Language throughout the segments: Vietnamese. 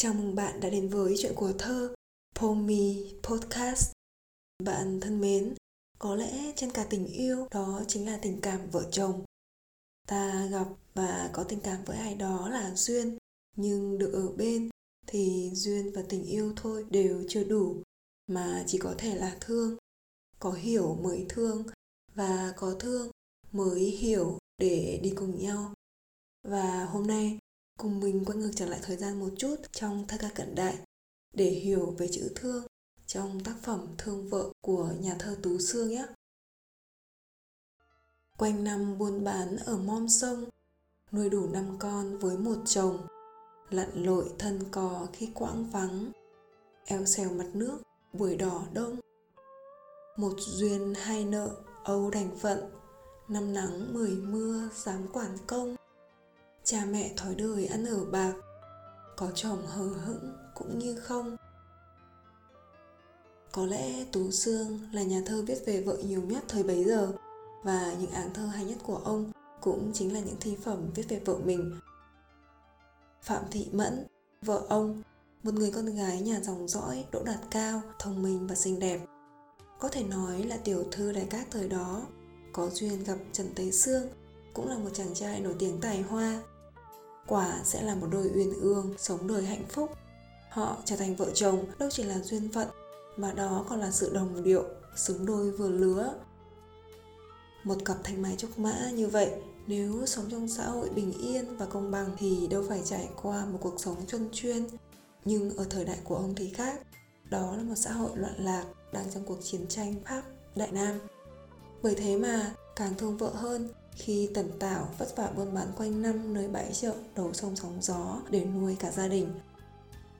Chào mừng bạn đã đến với chuyện của thơ Pomi Podcast. Bạn thân mến, có lẽ trên cả tình yêu đó chính là tình cảm vợ chồng. Ta gặp và có tình cảm với ai đó là duyên, nhưng được ở bên thì duyên và tình yêu thôi đều chưa đủ mà chỉ có thể là thương. Có hiểu mới thương và có thương mới hiểu để đi cùng nhau. Và hôm nay cùng mình quay ngược trở lại thời gian một chút trong thơ ca cận đại để hiểu về chữ thương trong tác phẩm Thương vợ của nhà thơ Tú Sương nhé. Quanh năm buôn bán ở mom sông, nuôi đủ năm con với một chồng, lặn lội thân cò khi quãng vắng, eo xèo mặt nước, buổi đỏ đông. Một duyên hai nợ, âu đành phận, năm nắng mười mưa dám quản công cha mẹ thói đời ăn ở bạc, có chồng hờ hững cũng như không. Có lẽ tú sương là nhà thơ viết về vợ nhiều nhất thời bấy giờ, và những áng thơ hay nhất của ông cũng chính là những thi phẩm viết về vợ mình. Phạm thị mẫn, vợ ông, một người con gái nhà dòng dõi, đỗ đạt cao, thông minh và xinh đẹp. Có thể nói là tiểu thư đại các thời đó, có duyên gặp trần tế sương, cũng là một chàng trai nổi tiếng tài hoa quả sẽ là một đôi uyên ương sống đời hạnh phúc. Họ trở thành vợ chồng, đâu chỉ là duyên phận, mà đó còn là sự đồng điệu, xứng đôi vừa lứa. Một cặp thanh mai trúc mã như vậy, nếu sống trong xã hội bình yên và công bằng thì đâu phải trải qua một cuộc sống chuyên chuyên. Nhưng ở thời đại của ông thì khác, đó là một xã hội loạn lạc đang trong cuộc chiến tranh pháp đại nam. Bởi thế mà càng thương vợ hơn khi tần tảo vất vả buôn bán quanh năm nơi bãi chợ, đầu sông sóng gió để nuôi cả gia đình.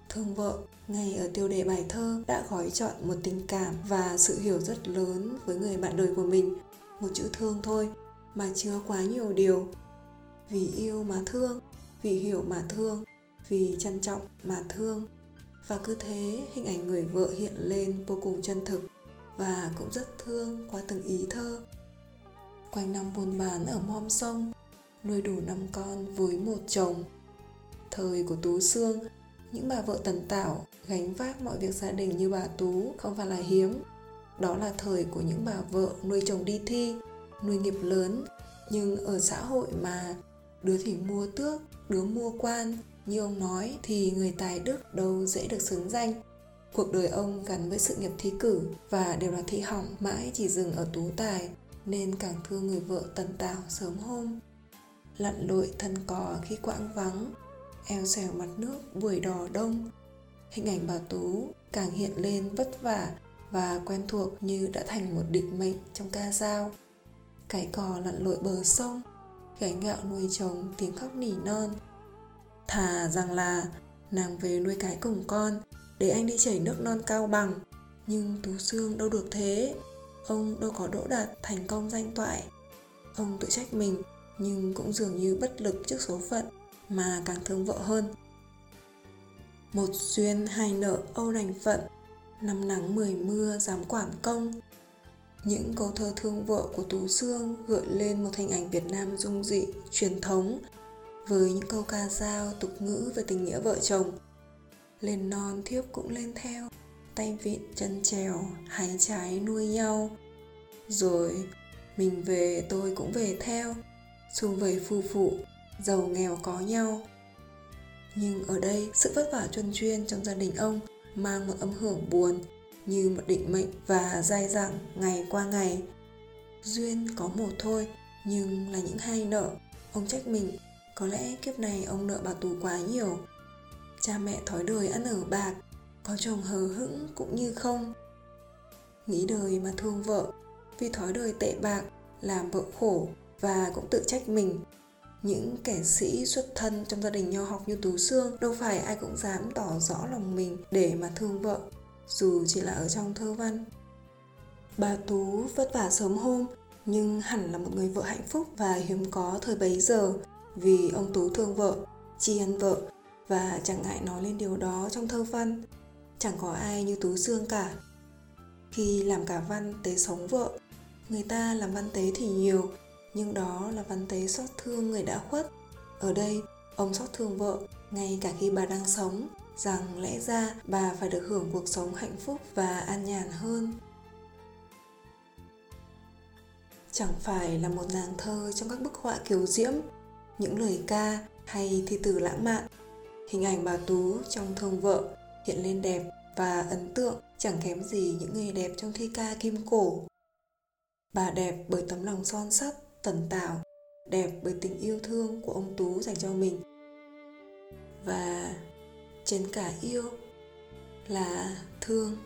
Thương vợ, ngay ở tiêu đề bài thơ, đã gói chọn một tình cảm và sự hiểu rất lớn với người bạn đời của mình. Một chữ thương thôi, mà chứa quá nhiều điều. Vì yêu mà thương, vì hiểu mà thương, vì trân trọng mà thương. Và cứ thế, hình ảnh người vợ hiện lên vô cùng chân thực. Và cũng rất thương qua từng ý thơ quanh năm buôn bán ở mom sông, nuôi đủ năm con với một chồng. Thời của tú sương, những bà vợ tần tảo gánh vác mọi việc gia đình như bà tú không phải là hiếm. Đó là thời của những bà vợ nuôi chồng đi thi, nuôi nghiệp lớn, nhưng ở xã hội mà đứa thì mua tước, đứa mua quan. Như ông nói thì người tài đức đâu dễ được xứng danh. Cuộc đời ông gắn với sự nghiệp thi cử và đều là thi hỏng mãi chỉ dừng ở tú tài nên càng thương người vợ tần tảo sớm hôm. Lặn lội thân cò khi quãng vắng, eo xèo mặt nước buổi đò đông. Hình ảnh bà tú càng hiện lên vất vả và quen thuộc như đã thành một định mệnh trong ca dao. Cái cò lặn lội bờ sông, gánh gạo nuôi chồng tiếng khóc nỉ non. Thà rằng là nàng về nuôi cái cùng con, để anh đi chảy nước non cao bằng, nhưng tú xương đâu được thế ông đâu có đỗ đạt thành công danh toại. Ông tự trách mình, nhưng cũng dường như bất lực trước số phận mà càng thương vợ hơn. Một duyên hai nợ âu đành phận, năm nắng mười mưa dám quản công. Những câu thơ thương vợ của tú sương gợi lên một hình ảnh việt nam dung dị, truyền thống, với những câu ca dao tục ngữ về tình nghĩa vợ chồng. Lên non thiếp cũng lên theo tay vịn chân trèo hái trái nuôi nhau. Rồi, mình về, tôi cũng về theo. Xung vầy phu phụ, giàu nghèo có nhau. Nhưng ở đây, sự vất vả chuyên chuyên trong gia đình ông mang một âm hưởng buồn như một định mệnh và dai dẳng ngày qua ngày. Duyên có một thôi, nhưng là những hai nợ. Ông trách mình, có lẽ kiếp này ông nợ bà tù quá nhiều. Cha mẹ thói đời ăn ở bạc có chồng hờ hững cũng như không. Nghĩ đời mà thương vợ, vì thói đời tệ bạc, làm vợ khổ và cũng tự trách mình. Những kẻ sĩ xuất thân trong gia đình nho học như tú xương đâu phải ai cũng dám tỏ rõ lòng mình để mà thương vợ, dù chỉ là ở trong thơ văn. Bà tú vất vả sớm hôm, nhưng hẳn là một người vợ hạnh phúc và hiếm có thời bấy giờ, vì ông tú thương vợ, tri ân vợ và chẳng ngại nói lên điều đó trong thơ văn chẳng có ai như tú xương cả. Khi làm cả văn tế sống vợ, người ta làm văn tế thì nhiều, nhưng đó là văn tế xót thương người đã khuất. Ở đây, ông xót thương vợ, ngay cả khi bà đang sống, rằng lẽ ra bà phải được hưởng cuộc sống hạnh phúc và an nhàn hơn. Chẳng phải là một nàng thơ trong các bức họa kiều diễm, những lời ca hay thi từ lãng mạn, hình ảnh bà tú trong thương vợ hiện lên đẹp và ấn tượng, chẳng kém gì những người đẹp trong thi ca kim cổ. Bà đẹp bởi tấm lòng son sắt, tần tảo, đẹp bởi tình yêu thương của ông tú dành cho mình. Và trên cả yêu là thương.